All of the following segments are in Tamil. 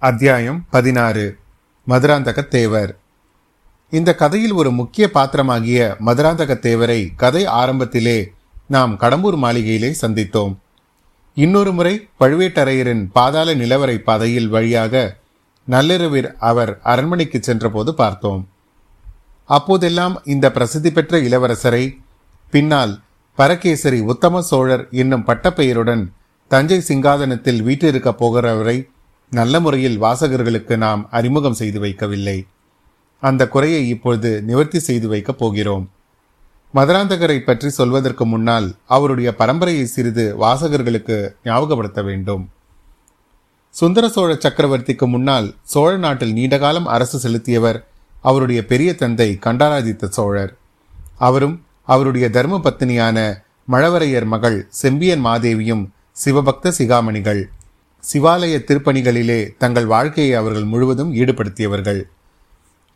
அத்தியாயம் பதினாறு. மதுராந்தக தேவர் இந்த கதையில் ஒரு முக்கிய பாத்திரமாகிய மதுராந்தக தேவரை கதை ஆரம்பத்திலே நாம் கடம்பூர் மாளிகையிலே சந்தித்தோம். இன்னொரு முறை பழுவேட்டரையரின் பாதாள நிலவரை பாதையில் வழியாக நள்ளிரவில் அவர் அரண்மனைக்கு சென்றபோது பார்த்தோம். அப்போதெல்லாம் இந்த பிரசித்தி பெற்ற இளவரசரை பின்னால் பரகேசரி உத்தம சோழர் என்னும் பட்டப்பெயருடன் தஞ்சை சிங்காதனத்தில் வீற்றிருக்கப் போகிறவரை நல்ல முறையில் வாசகர்களுக்கு நாம் அறிமுகம் செய்து வைக்கவில்லை. அந்த குறையை இப்பொழுது நிவர்த்தி செய்து வைக்கப் போகிறோம். மதுராந்தகரை பற்றி சொல்வதற்கு முன்னால் அவருடைய பரம்பரையை சிறிது வாசகர்களுக்கு ஞாபகப்படுத்த வேண்டும். சுந்தர சோழ சக்கரவர்த்திக்கு முன்னால் சோழ நாட்டில் நீண்டகாலம் அரசு செலுத்தியவர் அவருடைய பெரிய தந்தை கண்டாராதித்த சோழர். அவரும் அவருடைய தர்ம பத்தினியான மழவரையர் மகள் செம்பியன் மாதேவியும் சிவபக்த சிகாமணிகள். சிவாலய திருப்பணிகளிலே தங்கள் வாழ்க்கையை அவர்கள் முழுவதும் ஈடுபடுத்தியவர்கள்.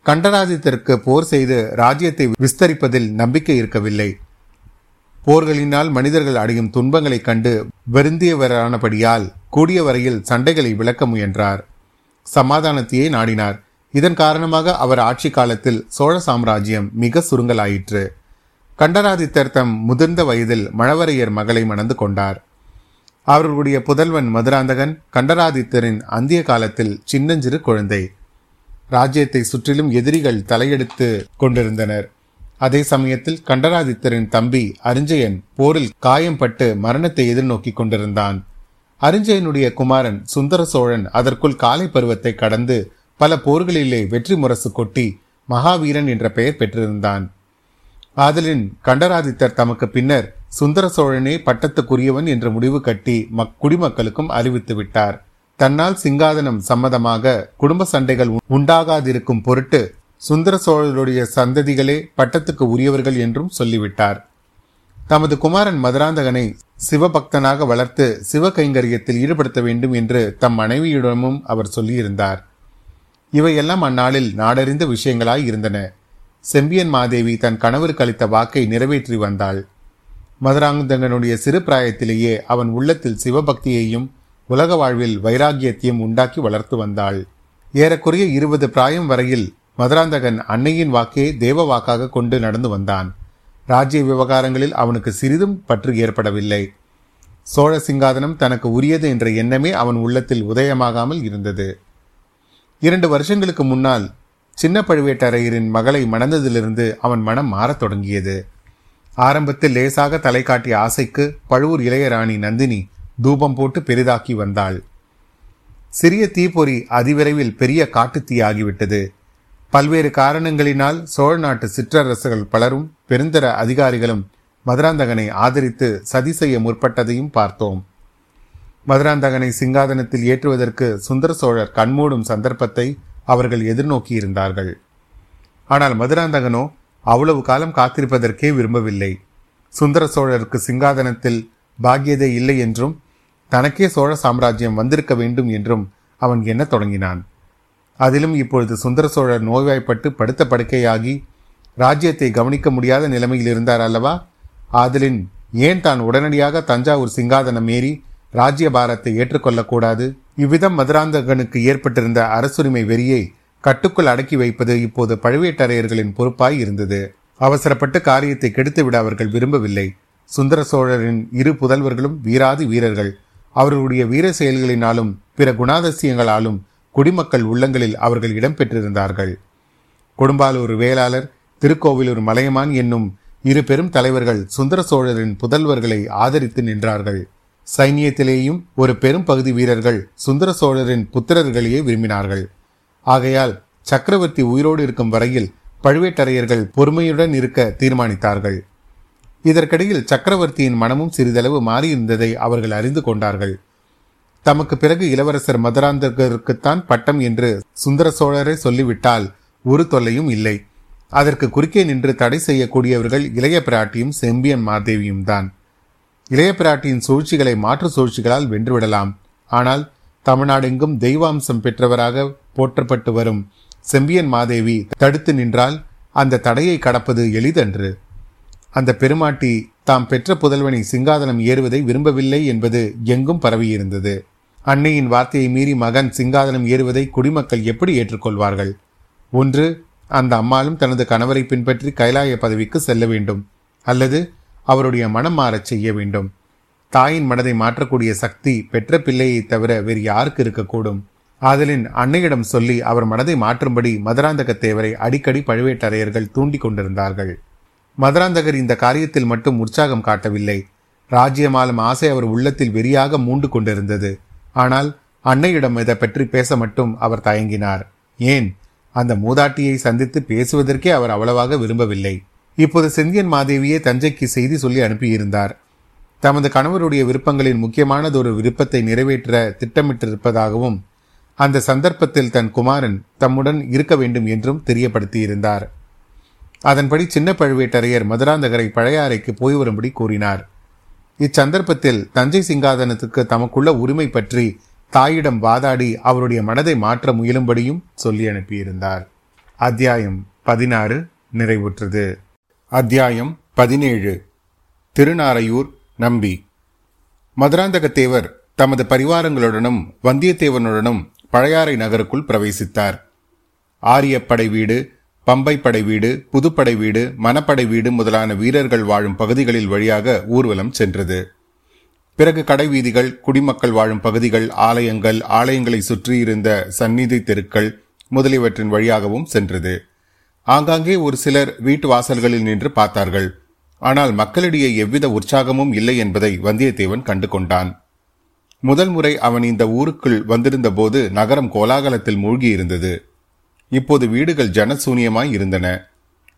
கண்டராதித்தருக்கு போர் செய்து ராஜ்யத்தை விஸ்தரிப்பதில் நம்பிக்கை இருக்கவில்லை. போர்களினால் மனிதர்கள் அடையும் துன்பங்களைக் கண்டு வருந்தியவரானபடியால் கூடிய வரையில் சண்டைகளை விளக்க முயன்றார். சமாதானத்தையே நாடினார். இதன் காரணமாக அவர் ஆட்சி காலத்தில் சோழ சாம்ராஜ்யம் மிக சுருங்கலாயிற்று. கண்டராதித்தர் தம் முதிர்ந்த வயதில் மழவரையர் மகளை மணந்து கொண்டார். அவர்களுடைய புதல்வன் மதுராந்தகன் கண்டராதித்தரின் அந்திய காலத்தில் சின்னஞ்சிறு குழந்தை. ராஜ்யத்தை சுற்றிலும் எதிரிகள் தலையெடுத்து கொண்டிருந்தனர். அதே சமயத்தில் கண்டராதித்தரின் தம்பி அரிஞ்சயன் போரில் காயம்பட்டு மரணத்தை எதிர்நோக்கி கொண்டிருந்தான். அரிஞ்சயனுடைய குமாரன் சுந்தர சோழன் அதற்குள் காலை பருவத்தை கடந்து பல போர்களிலே வெற்றி முரசு கொட்டி மகாவீரன் என்ற பெயர் பெற்றிருந்தான். ஆதலின் கண்டராதித்தர் தமக்கு பின்னர் சுந்தர சோழனே பட்டத்துக்குரியவன் என்ற முடிவு கட்டி மக் குடிமக்களுக்கும் அறிவித்து விட்டார். தன்னால் சிங்காதனம் சம்மதமாக குடும்ப சண்டைகள் உண்டாகாதிருக்கும் பொருட்டு சுந்தர சோழருடைய சந்ததிகளே பட்டத்துக்கு உரியவர்கள் என்றும் சொல்லிவிட்டார். தமது குமாரன் மதுராந்தகனை சிவபக்தனாக வளர்த்து சிவ கைங்கரியத்தில் ஈடுபடுத்த வேண்டும் என்று தம் மனைவியிடமும் அவர் சொல்லியிருந்தார். இவையெல்லாம் அந்நாளில் நாடறிந்த விஷயங்களாய் இருந்தன. செம்பியன் மாதேவி தன் கணவருக்கு அளித்த வாக்கை நிறைவேற்றி வந்தாள். மதுராந்தகனுடைய சிறு பிராயத்திலேயே அவன் உள்ளத்தில் சிவபக்தியையும் உலக வாழ்வில் வைராகியத்தையும் உண்டாக்கி வளர்த்து வந்தாள். ஏறக்குறைய இருபது பிராயம் வரையில் மதுராந்தகன் அன்னையின் வாக்கே தேவ வாக்காக கொண்டு நடந்து வந்தான். ராஜ்ய விவகாரங்களில் அவனுக்கு சிறிதும் பற்று ஏற்படவில்லை. சோழ சிங்காதனம் தனக்கு உரியது என்ற எண்ணமே அவன் உள்ளத்தில் உதயமாகாமல் இருந்தது. இரண்டு வருஷங்களுக்கு முன்னால் சின்ன பழுவேட்டரையரின் மகளை மணந்ததிலிருந்து அவன் மனம் மாறத் தொடங்கியது. ஆரம்பத்தில் லேசாக தலை காட்டிய ஆசைக்கு பழுவூர் இளையராணி நந்தினி தூபம் போட்டு பெரிதாக்கி வந்தாள். சிறிய தீப்பொறி அதிவிரைவில் பெரிய காட்டுத்தீ தீயாகிவிட்டது பல்வேறு காரணங்களினால் சோழ நாட்டு சிற்றரசுகள் பலரும் பெருந்தர அதிகாரிகளும் மதுராந்தகனை ஆதரித்து சதி செய்ய முற்பட்டதையும் பார்த்தோம். மதுராந்தகனை சிங்காதனத்தில் ஏற்றுவதற்கு சுந்தர சோழர் கண்மூடும் சந்தர்ப்பத்தை அவர்கள் எதிர்நோக்கி இருந்தார்கள் ஆனால் மதுராந்தகனோ அவ்வளவு காலம் காத்திருப்பதற்கே விரும்பவில்லை. சுந்தர சோழருக்கு சிங்காதனத்தில் பாக்கியதை இல்லை என்றும் தனக்கே சோழ சாம்ராஜ்யம் வந்திருக்க வேண்டும் என்றும் அவன் எண்ணத் தொடங்கினான். அதிலும் இப்பொழுது சுந்தர சோழர் நோய்வாய்ப்பட்டு படுத்த படுக்கையாகி ராஜ்யத்தை கவனிக்க முடியாத நிலைமையில் இருந்தார் அல்லவா? ஆதலின் ஏன் தான் உடனடியாக தஞ்சாவூர் சிங்காதனம் ஏறி ராஜ்ய பாரத்தை ஏற்றுக்கொள்ளக்கூடாது? இவ்விதம் மதுராந்தகனுக்கு ஏற்பட்டிருந்த அரசுரிமை வெறியை கட்டுக்குள் அடக்கி வைப்பது இப்போது பழுவேட்டரையர்களின் பொறுப்பாய் இருந்தது. அவசரப்பட்டு காரியத்தை கெடுத்துவிட அவர்கள் விரும்பவில்லை. சுந்தர சோழரின் இரு புதல்வர்களும் வீராதி வீரர்கள். அவர்களுடைய வீர செயல்களினாலும் பிற குணாதசியங்களாலும் குடிமக்கள் உள்ளங்களில் அவர்கள் இடம்பெற்றிருந்தார்கள் கொடும்பாலூர் வேளாளர் திருக்கோவிலூர் மலையமான் என்னும் இரு பெரும் தலைவர்கள் சுந்தர சோழரின் புதல்வர்களை ஆதரித்து நின்றார்கள். சைனியத்திலேயும் ஒரு பெரும் பகுதி வீரர்கள் சுந்தர சோழரின் புத்திரர்களையே விரும்பினார்கள். ஆகையால் சக்கரவர்த்தி உயிரோடு இருக்கும் வரையில் பழுவேட்டரையர்கள் பொறுமையுடன் இருக்க தீர்மானித்தார்கள். இதற்கிடையில் சக்கரவர்த்தியின் மனமும் சிறிதளவு மாறியிருந்ததை அவர்கள் அறிந்து கொண்டார்கள். தமக்கு பிறகு இளவரசர் மதுராந்தகருக்குத்தான் பட்டம் என்று சுந்தர சோழரை சொல்லிவிட்டால் ஒரு தொல்லையும் இல்லை. அதற்கு குறுக்கே நின்று தடை செய்யக்கூடியவர்கள் இளைய பிராட்டியும் செம்பியன் மாதேவியும் தான் இளைய பிராட்டியின் சூழ்ச்சிகளை மாற்று சூழ்ச்சிகளால் வென்றுவிடலாம். ஆனால் தமிழ்நாடெங்கும் தெய்வாம்சம் பெற்றவராக போற்றப்பட்டு வரும் செம்பியன் மாதேவி தடுத்து நின்றால் அந்த தடையை கடப்பது எளிதன்று. அந்த பெருமாட்டி தாம் பெற்ற புதல்வனை சிங்காதனம் ஏறுவதை விரும்பவில்லை என்பது எங்கும் பரவியிருந்தது. அன்னையின் வார்த்தையை மீறி மகன் சிங்காதனம் ஏறுவதை குடிமக்கள் எப்படி ஏற்றுக்கொள்வார்கள்? ஒன்று அந்த அம்மாளும் தனது கணவரை பின்பற்றி கைலாய பதவிக்கு செல்ல வேண்டும். அல்லது அவருடைய மனம் மாறச் செய்ய வேண்டும். தாயின் மனதை மாற்றக்கூடிய சக்தி பெற்ற பிள்ளையை தவிர வேறு யாருக்கு இருக்கக்கூடும்? ஆதலின் அன்னையிடம் சொல்லி அவர் மனதை மாற்றும்படி மதுராந்தக தேவரை அடிக்கடி பழுவேட்டரையர்கள் தூண்டி கொண்டிருந்தார்கள். மதுராந்தகர் இந்த காரியத்தில் மட்டும் உற்சாகம் காட்டவில்லை. ராஜ்யமாலும் ஆசை அவர் உள்ளத்தில் வெறியாக மூண்டு கொண்டிருந்தது. ஆனால் அன்னையிடம் இதை பற்றி பேச மட்டும் அவர் தயங்கினார். ஏன்? அந்த மூதாட்டியை சந்தித்து பேசுவதற்கே அவர் அவ்வளவாக விரும்பவில்லை. இப்போது செந்தியன் மாதேவியே தஞ்சைக்கு செய்தி சொல்லி அனுப்பியிருந்தார். தமது கணவருடைய விருப்பங்களின் முக்கியமானதொரு விருப்பத்தை நிறைவேற்ற திட்டமிட்டிருப்பதாகவும் அந்த சந்தர்ப்பத்தில் தன் குமாரன் தம்முடன் இருக்க வேண்டும் என்றும் தெரியப்படுத்தியிருந்தார். அதன்படி சின்ன பழுவேட்டரையர் மதுராந்தகரை பழையாறைக்கு போய் வரும்படி கூறினார். இச்சந்தர்ப்பத்தில் தஞ்சை சிங்காதனத்துக்கு தமக்குள்ள உரிமை பற்றி தாயிடம் வாதாடி அவருடைய மனதை மாற்ற முயலும்படியும் சொல்லி அனுப்பியிருந்தார். அத்தியாயம் பதினாறு நிறைவுற்றது. அத்தியாயம் பதினேழு. திருநாரையூர் நம்பி. மதுராந்தகத்தேவர் தமது பரிவாரங்களுடனும் வந்தியத்தேவனுடனும் பழையாறை நகருக்குள் பிரவேசித்தார். ஆரியப்படை வீடு பம்பை படை வீடு புதுப்படை வீடு மணப்படை வீடு முதலான வீரர்கள் வாழும் பகுதிகளில் வழியாக ஊர்வலம் சென்றது. பிறகு கடைவீதிகள் குடிமக்கள் வாழும் பகுதிகள் ஆலயங்கள் ஆலயங்களை சுற்றியிருந்த சந்நிதி தெருக்கள் முதலியவற்றின் வழியாகவும் சென்றது. ஆங்காங்கே ஒரு சிலர் வீட்டு வாசல்களில் நின்று பார்த்தார்கள். ஆனால் மக்களிடையே எவ்வித உற்சாகமும் இல்லை என்பதை வந்தியத்தேவன் கண்டு கொண்டான் முதல் முறை அவன் இந்த ஊருக்குள் வந்திருந்த போது நகரம் கோலாகலத்தில் மூழ்கியிருந்தது. இப்போது வீடுகள் ஜனசூனியமாய் இருந்தன.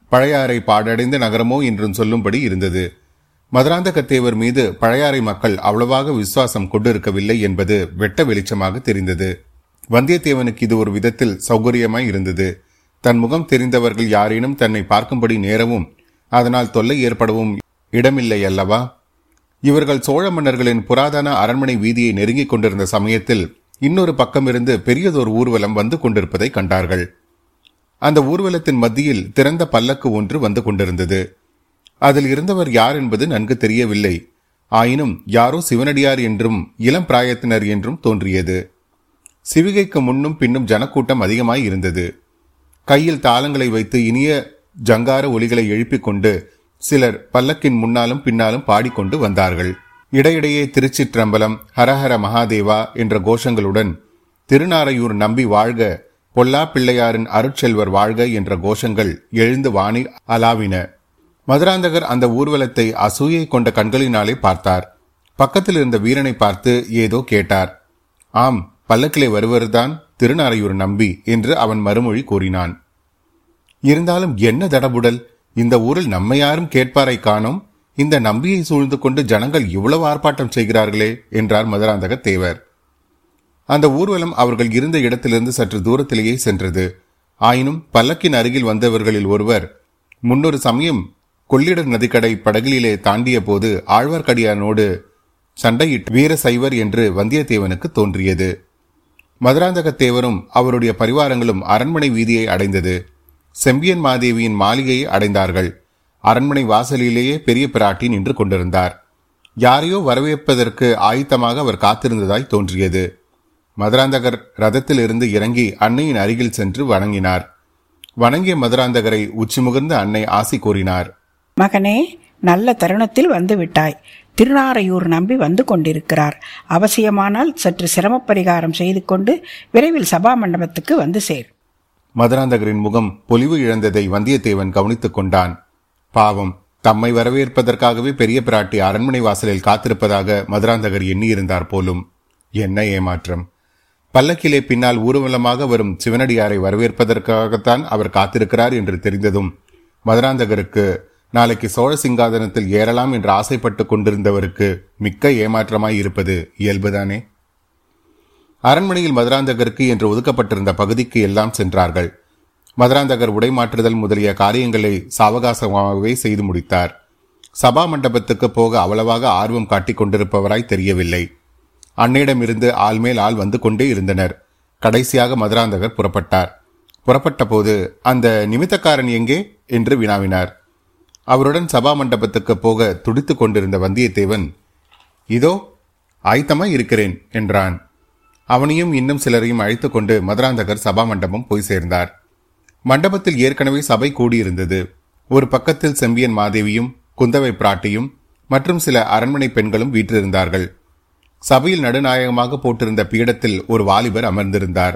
பழையாறை பாடடைந்த நகரமோ என்றும் சொல்லும்படி இருந்தது. மதுராந்தகத்தேவர் மீது பழையாறை மக்கள் அவ்வளவாக விசுவாசம் கொண்டிருக்கவில்லை என்பது வெட்ட வெளிச்சமாக தெரிந்தது. வந்தியத்தேவனுக்கு இது ஒரு விதத்தில் சௌகரியமாய் இருந்தது. தன் முகம் தெரிந்தவர்கள் யாரேனும் தன்னை பார்க்கும்படி நேரவும் அதனால் தொல்லை ஏற்படவும் இடமில்லை அல்லவா? இவர்கள் சோழ மன்னர்களின் புராதன அரண்மனை வீதியை நெருங்கிக் கொண்டிருந்த சமயத்தில் இன்னொரு பக்கமிருந்து பெரியதொரு ஊர்வலம் வந்து கொண்டிருப்பதை கண்டார்கள். அந்த ஊர்வலத்தின் மத்தியில் திறந்த பல்லக்கு ஒன்று வந்து கொண்டிருந்தது. அதில் இருந்தவர் யார் என்பது நன்கு தெரியவில்லை. ஆயினும் யாரோ சிவனடியார் என்றும் இளம் பிராயத்தினர் என்றும் தோன்றியது. சிவிகைக்கு முன்னும் பின்னும் ஜனக்கூட்டம் அதிகமாய் இருந்தது. கையில் தாளங்களை வைத்து இனிய ஜங்கார ஒலிகளை எழுப்பிக் கொண்டு சிலர் பல்லக்கின் முன்னாலும் பின்னாலும் பாடிக்கொண்டு வந்தார்கள். இடையிடையே திருச்சிற்றம்பலம் ஹரஹர மகாதேவா என்ற கோஷங்களுடன் திருநாரையூர் நம்பி வாழ்க பொல்லா பிள்ளையாரின் அருட்செல்வர் வாழ்க என்ற கோஷங்கள் எழுந்து வாணி அலாவின. மதுராந்தகர் அந்த ஊர்வலத்தை அசூயை கொண்ட கண்களினாலே பார்த்தார். பக்கத்தில் இருந்த வீரனை பார்த்து ஏதோ கேட்டார். ஆம் பல்லக்கிலே வருவர்தான் திருநாரையூர் நம்பி என்று அவன் மறுமொழி கூறினான். இருந்தாலும் என்ன தடபுடல்? இந்த ஊரில் நம்மை யாரும் கேட்பாரை காணோம்? இந்த நம்பியை சூழ்ந்து கொண்டு ஜனங்கள் இவ்வளவு ஆர்ப்பாட்டம் செய்கிறார்களே? என்றார் மதுராந்தக தேவர். அந்த ஊர்வலம் அவர்கள் இருந்த இடத்திலிருந்து சற்று தூரத்திலேயே சென்றது. ஆயினும் பல்லக்கின் அருகில் வந்தவர்களில் ஒருவர் முன்னொரு சமயம் கொள்ளிடர் நதிக்கடை படகிலே தாண்டிய போது ஆழ்வார்க்கடியானோடு சண்டையிட்டு வீர சைவர் என்று வந்தியத்தேவனுக்கு தோன்றியது. மதுராந்தகத்தேவரும் அவருடைய பரிவாரங்களும் அரண்மனை வீதியை அடைந்தது. செம்பியன் மாதேவியின் மாளிகையை அடைந்தார்கள். அரண்மனை வாசலிலேயே பெரிய பிராட்டி நின்று கொண்டிருந்தார். யாரையோ வரவேற்பதற்கு ஆயத்தமாக அவர் காத்திருந்ததாய் தோன்றியது. மதுராந்தகர் ரதத்தில் இருந்து இறங்கி அன்னையின் அருகில் சென்று வணங்கினார். வணங்கிய மதுராந்தகரை உச்சிமுகர்ந்த அன்னை ஆசி கூறினார். மகனே நல்ல தருணத்தில் வந்து விட்டாய். திருநாரையூர் நம்பி வந்து கொண்டிருக்கிறார். அவசியமானால் சற்று சிரம பரிகாரம் செய்து கொண்டு விரைவில் சபா மண்டபத்துக்கு வந்து சேர். மதுராந்தகரின் முகம் பொலிவு இழந்ததை வந்தியத்தேவன் கவனித்துக் கொண்டான். பாவம் தம்மை வரவேற்பதற்காகவே பெரிய பிராட்டி அரண்மனை வாசலில் காத்திருப்பதாக மதுராந்தகர் எண்ணியிருந்தார் போலும். என்ன ஏமாற்றம். பல்லக்கிலே பின்னால் ஊர்வலமாக வரும் சிவனடியாரை வரவேற்பதற்காகத்தான் அவர் காத்திருக்கிறார் என்று தெரிந்ததும் மதுராந்தகருக்கு நாளைக்கு சோழ சிங்காதனத்தில் ஏறலாம் என்று ஆசைப்பட்டு கொண்டிருந்தவருக்கு மிக்க ஏமாற்றமாய் இருப்பது இயல்புதானே? அரண்மனையில் மதுராந்தகருக்கு என்று ஒதுக்கப்பட்டிருந்த பகுதிக்கு எல்லாம் சென்றார்கள். மதுராந்தகர் உடை மாற்றுதல் முதலிய காரியங்களை சாவகாசமாகவே செய்து முடித்தார். சபா மண்டபத்துக்கு போக அவ்வளவாக ஆர்வம் காட்டிக் கொண்டிருப்பவராய் தெரியவில்லை. அன்னையிடமிருந்து ஆள் மேல் ஆள் வந்து கொண்டே இருந்தனர். கடைசியாக மதுராந்தகர் புறப்பட்டார். புறப்பட்ட போது அந்த நிமித்தக்காரன் எங்கே? என்று வினாவினார். அவருடன் சபா மண்டபத்துக்கு போக துடித்துக் கொண்டிருந்த வந்தியத்தேவன் இதோ ஆயத்தமாய் இருக்கிறேன் என்றான். அவனையும் இன்னும் சிலரையும் அழைத்துக் கொண்டு மதுராந்தகர் சபா மண்டபம் போய் சேர்ந்தார். மண்டபத்தில் ஏற்கனவே சபை கூடியிருந்தது. ஒரு பக்கத்தில் செம்பியன் மாதேவியும் குந்தவை பிராட்டியும் மற்றும் சில அரண்மனை பெண்களும் வீற்றிருந்தார்கள். சபையில் நடுநாயகமாக போட்டிருந்த பீடத்தில் ஒரு வாலிபர் அமர்ந்திருந்தார்.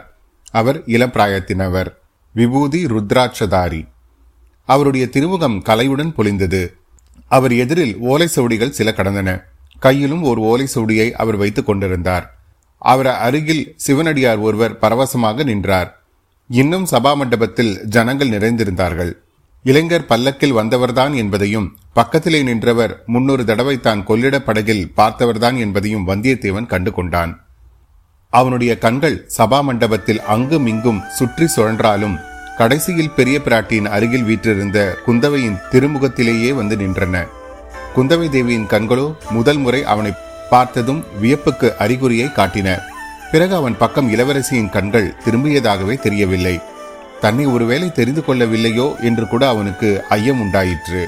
அவர் இளப்பிராயத்தினவர். விபூதி ருத்ராட்சதாரி. அவருடைய திருமுகம் கலையுடன் பொழிந்தது அவர் எதிரில் ஓலை சவுடிகள் சில கடந்தன. கையிலும் ஒரு ஓலை சவுடியை அவர் வைத்துக் கொண்டிருந்தார். அவர் அருகில் சிவனடியார் ஒருவர் பரவசமாக நின்றார். இன்னும் சபா மண்டபத்தில் ஜனங்கள் நிறைந்திருந்தார்கள். இளைஞர் பல்லக்கில் வந்தவர்தான் என்பதையும் பக்கத்திலே நின்றவர் முன்னொரு தடவை தான் கொள்ளிட படகில் பார்த்தவர்தான் என்பதையும் வந்தியத்தேவன் கண்டு கொண்டான். அவனுடைய கண்கள் சபா மண்டபத்தில் அங்கும் இங்கும் சுற்றி சுழன்றாலும் கடைசியில் பெரிய பிராட்டியின் அருகில் வீற்றிருந்த குந்தவையின் திருமுகத்திலேயே வந்து நின்றன. குந்தவை தேவியின் கண்களோ முதல் முறை அவனை பார்த்ததும் வியப்புக்கு அறிகுறியை காட்டின பிறகு அவன் பக்கம் இளவரசியின் கண்கள் திரும்பியதாகவே தெரியவில்லை. தன்னை ஒருவேளை தெரிந்து கொள்ளவில்லையோ என்று கூட அவனுக்கு ஐயம் உண்டாயிற்று.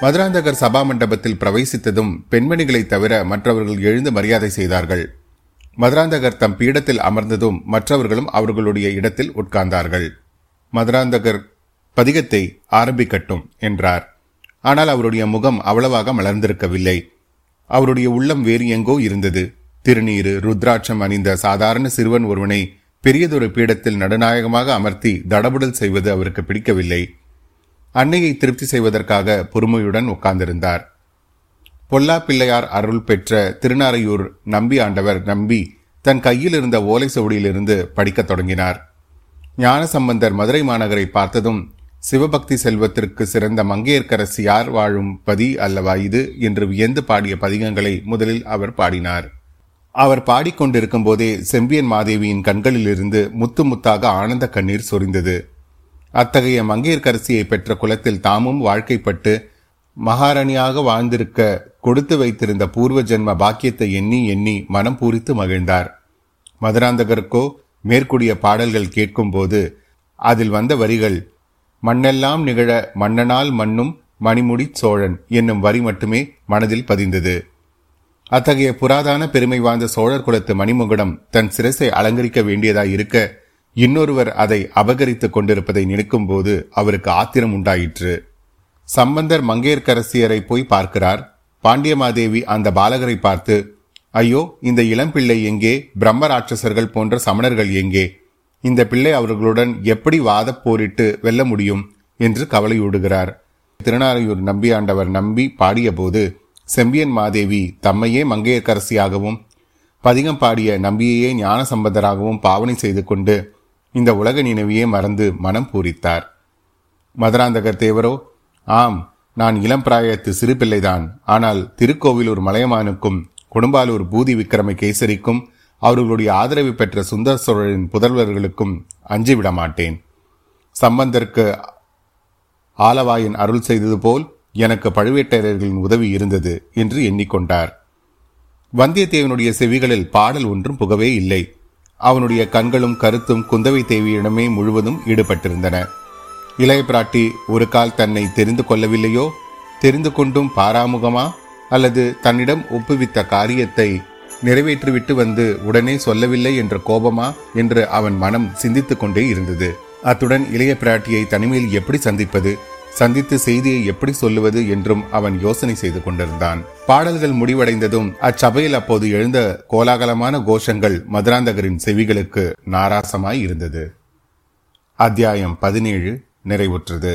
மதுராந்தகர் சபா மண்டபத்தில் பிரவேசித்ததும் பெண்மணிகளைத் தவிர மற்றவர்கள் எழுந்து மரியாதை செய்தார்கள். மதுராந்தகர் தம் பீடத்தில் அமர்ந்ததும் மற்றவர்களும் அவர்களுடைய இடத்தில் உட்கார்ந்தார்கள். மதுராந்தகர் பதிகத்தை ஆரம்பிக்கட்டும் என்றார். ஆனால் அவருடைய முகம் அவ்வளவாக மலர்ந்திருக்கவில்லை. அவருடைய உள்ளம் வேறு எங்கோ இருந்தது. திருநீரு ருத்ராட்சம் அணிந்த சாதாரண சிறுவன் ஒருவனை பெரியதொரு பீடத்தில் நடுநாயகமாக அமர்த்தி தடபுடல் செய்வது அவருக்கு பிடிக்கவில்லை. அன்னையை திருப்தி செய்வதற்காக பொறுமையுடன் உட்கார்ந்திருந்தார். பொல்லா பிள்ளையார் அருள் பெற்ற திருநாரையூர் நம்பி ஆண்டவர் நம்பி தன் கையில் இருந்த ஓலை சுவடியிலிருந்து படிக்கத் தொடங்கினார். ஞானசம்பந்தர் மதுரை மாநகரை பார்த்ததும் சிவபக்தி செல்வத்திற்கு சிறந்த மங்கையர்க்கரசி யார் வாழும் பதி அல்லவா இது என்று வியந்து பாடிய பதிகங்களை முதலில் அவர் பாடினார். அவர் பாடிக்கொண்டிருக்கும் போதே செம்பியன் மாதேவியின் கண்களிலிருந்து முத்து முத்தாக ஆனந்த கண்ணீர் சொரிந்தது. அத்தகைய மங்கையர்க்கரசியை பெற்ற குலத்தில் தாமும் வாழ்க்கைப்பட்டு மகாராணியாக வாழ்ந்திருக்க கொடுத்து வைத்திருந்த பூர்வ ஜென்ம பாக்கியத்தை எண்ணி எண்ணி மனம் பூரித்து மகிழ்ந்தார். மதுராந்தகருக்கோ மேற்கூடிய பாடல்கள் கேட்கும்போது அதில் வந்த வரிகள் மண்ணெல்லாம் நிகழ மன்னனால் மண்ணும் மணிமுடி சோழன் என்னும் வரி மட்டுமே மனதில் பதிந்தது. அத்தகைய புராதான பெருமை வாய்ந்த சோழர் குலத்து மணிமுகுடம் தன் சிரசை அலங்கரிக்க வேண்டியதாய் இருக்க இன்னொருவர் அதை அபகரித்துக் கொண்டிருப்பதை நினைக்கும் போது அவருக்கு ஆத்திரம் உண்டாயிற்று. சம்பந்தர் மங்கையர்க்கரசியரை போய் பார்க்கிறார். பாண்டியமாதேவி அந்த பாலகரை பார்த்து ஐயோ இந்த இளம்பிள்ளை எங்கே? பிரம்ம ராட்சசர்கள் போன்ற சமணர்கள் எங்கே? இந்த பிள்ளை அவர்களுடன் எப்படி வாதப் போரிட்டு வெல்ல முடியும் என்று கவலையூடுகிறார். திருநாரையூர் நம்பியாண்டவர் நம்பி பாடியபோது செம்பியன் மாதேவி தம்மையே மங்கையர்க்கரசியாகவும் பதிகம் பாடிய நம்பியையே ஞான சம்பந்தராகவும் பாவனை செய்து கொண்டு இந்த உலக நினைவையே மறந்து மனம் பூரித்தார். மதுராந்தகர் தேவரோ ஆம் நான் இளம் பிராயத்து சிறு பிள்ளைதான். ஆனால் திருக்கோவிலூர் மலையமானுக்கும் கொடும்பாலூர் பூதி விக்ரம கேசரிக்கும் அவர்களுடைய ஆதரவு பெற்ற சுந்தர சோழரின் புதல்வர்களுக்கும் அஞ்சிவிட மாட்டேன் சம்பந்தருக்கு ஆலவாயின் அருள் செய்தது போல் எனக்கு பழுவேட்டரையர்களின் உதவி இருந்தது என்று எண்ணிக்கொண்டார். வந்தியத்தேவனுடைய செவிகளில் பாடல் ஒன்றும் புகவே இல்லை. அவனுடைய கண்களும் கருத்தும் குந்தவை தேவியிடமே முழுவதும் ஈடுபட்டிருந்தன. இளைய பிராட்டி ஒரு கால் தன்னை தெரிந்து கொள்ளவில்லையோ? தெரிந்து கொண்டும் பாராமுகமா? அல்லது தன்னிடம் ஒப்புவித்த காரியத்தை நிறைவேற்றிவிட்டு வந்து உடனே சொல்லவில்லை என்ற கோபமா என்று அவன் மனம் சிந்தித்துக் கொண்டே இருந்தது. அத்துடன் இளைய பிராட்டியை தனிமையில் எப்படி சந்திப்பது சந்தித்து செய்தியை எப்படி சொல்லுவது என்றும் அவன் யோசனை செய்து கொண்டிருந்தான். பாடல்கள் முடிவடைந்ததும் அச்சபையில் அப்போது எழுந்த கோலாகலமான கோஷங்கள் மதுராந்தகரின் செவிகளுக்கு நாராசமாய் இருந்தது. அத்தியாயம் பதினேழு நிறைவுற்றது.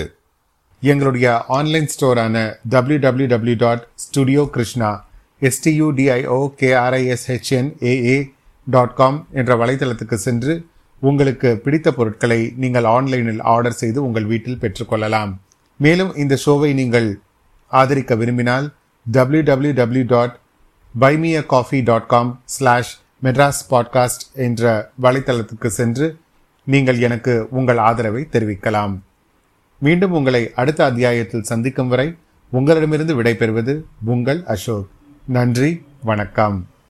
எங்களுடைய online ஸ்டோரான W W W dot studio Krishna STUDIO KRISHNAA dot com என்ற வலைத்தளத்துக்கு சென்று உங்களுக்கு பிடித்த பொருட்களை நீங்கள் ஆன்லைனில் ஆர்டர் செய்து உங்கள் வீட்டில் பெற்றுக்கொள்ளலாம். மேலும் இந்த ஷோவை நீங்கள் ஆதரிக்க விரும்பினால் W W W dot buy me a coffee dot com slash Madras podcast என்ற வலைத்தளத்துக்கு சென்று நீங்கள் எனக்கு உங்கள் ஆதரவை தெரிவிக்கலாம். மீண்டும் உங்களை அடுத்த அத்தியாயத்தில் சந்திக்கும் வரை உங்களிடமிருந்து விடைபெறுவது உங்கள் அசோக். நன்றி வணக்கம்.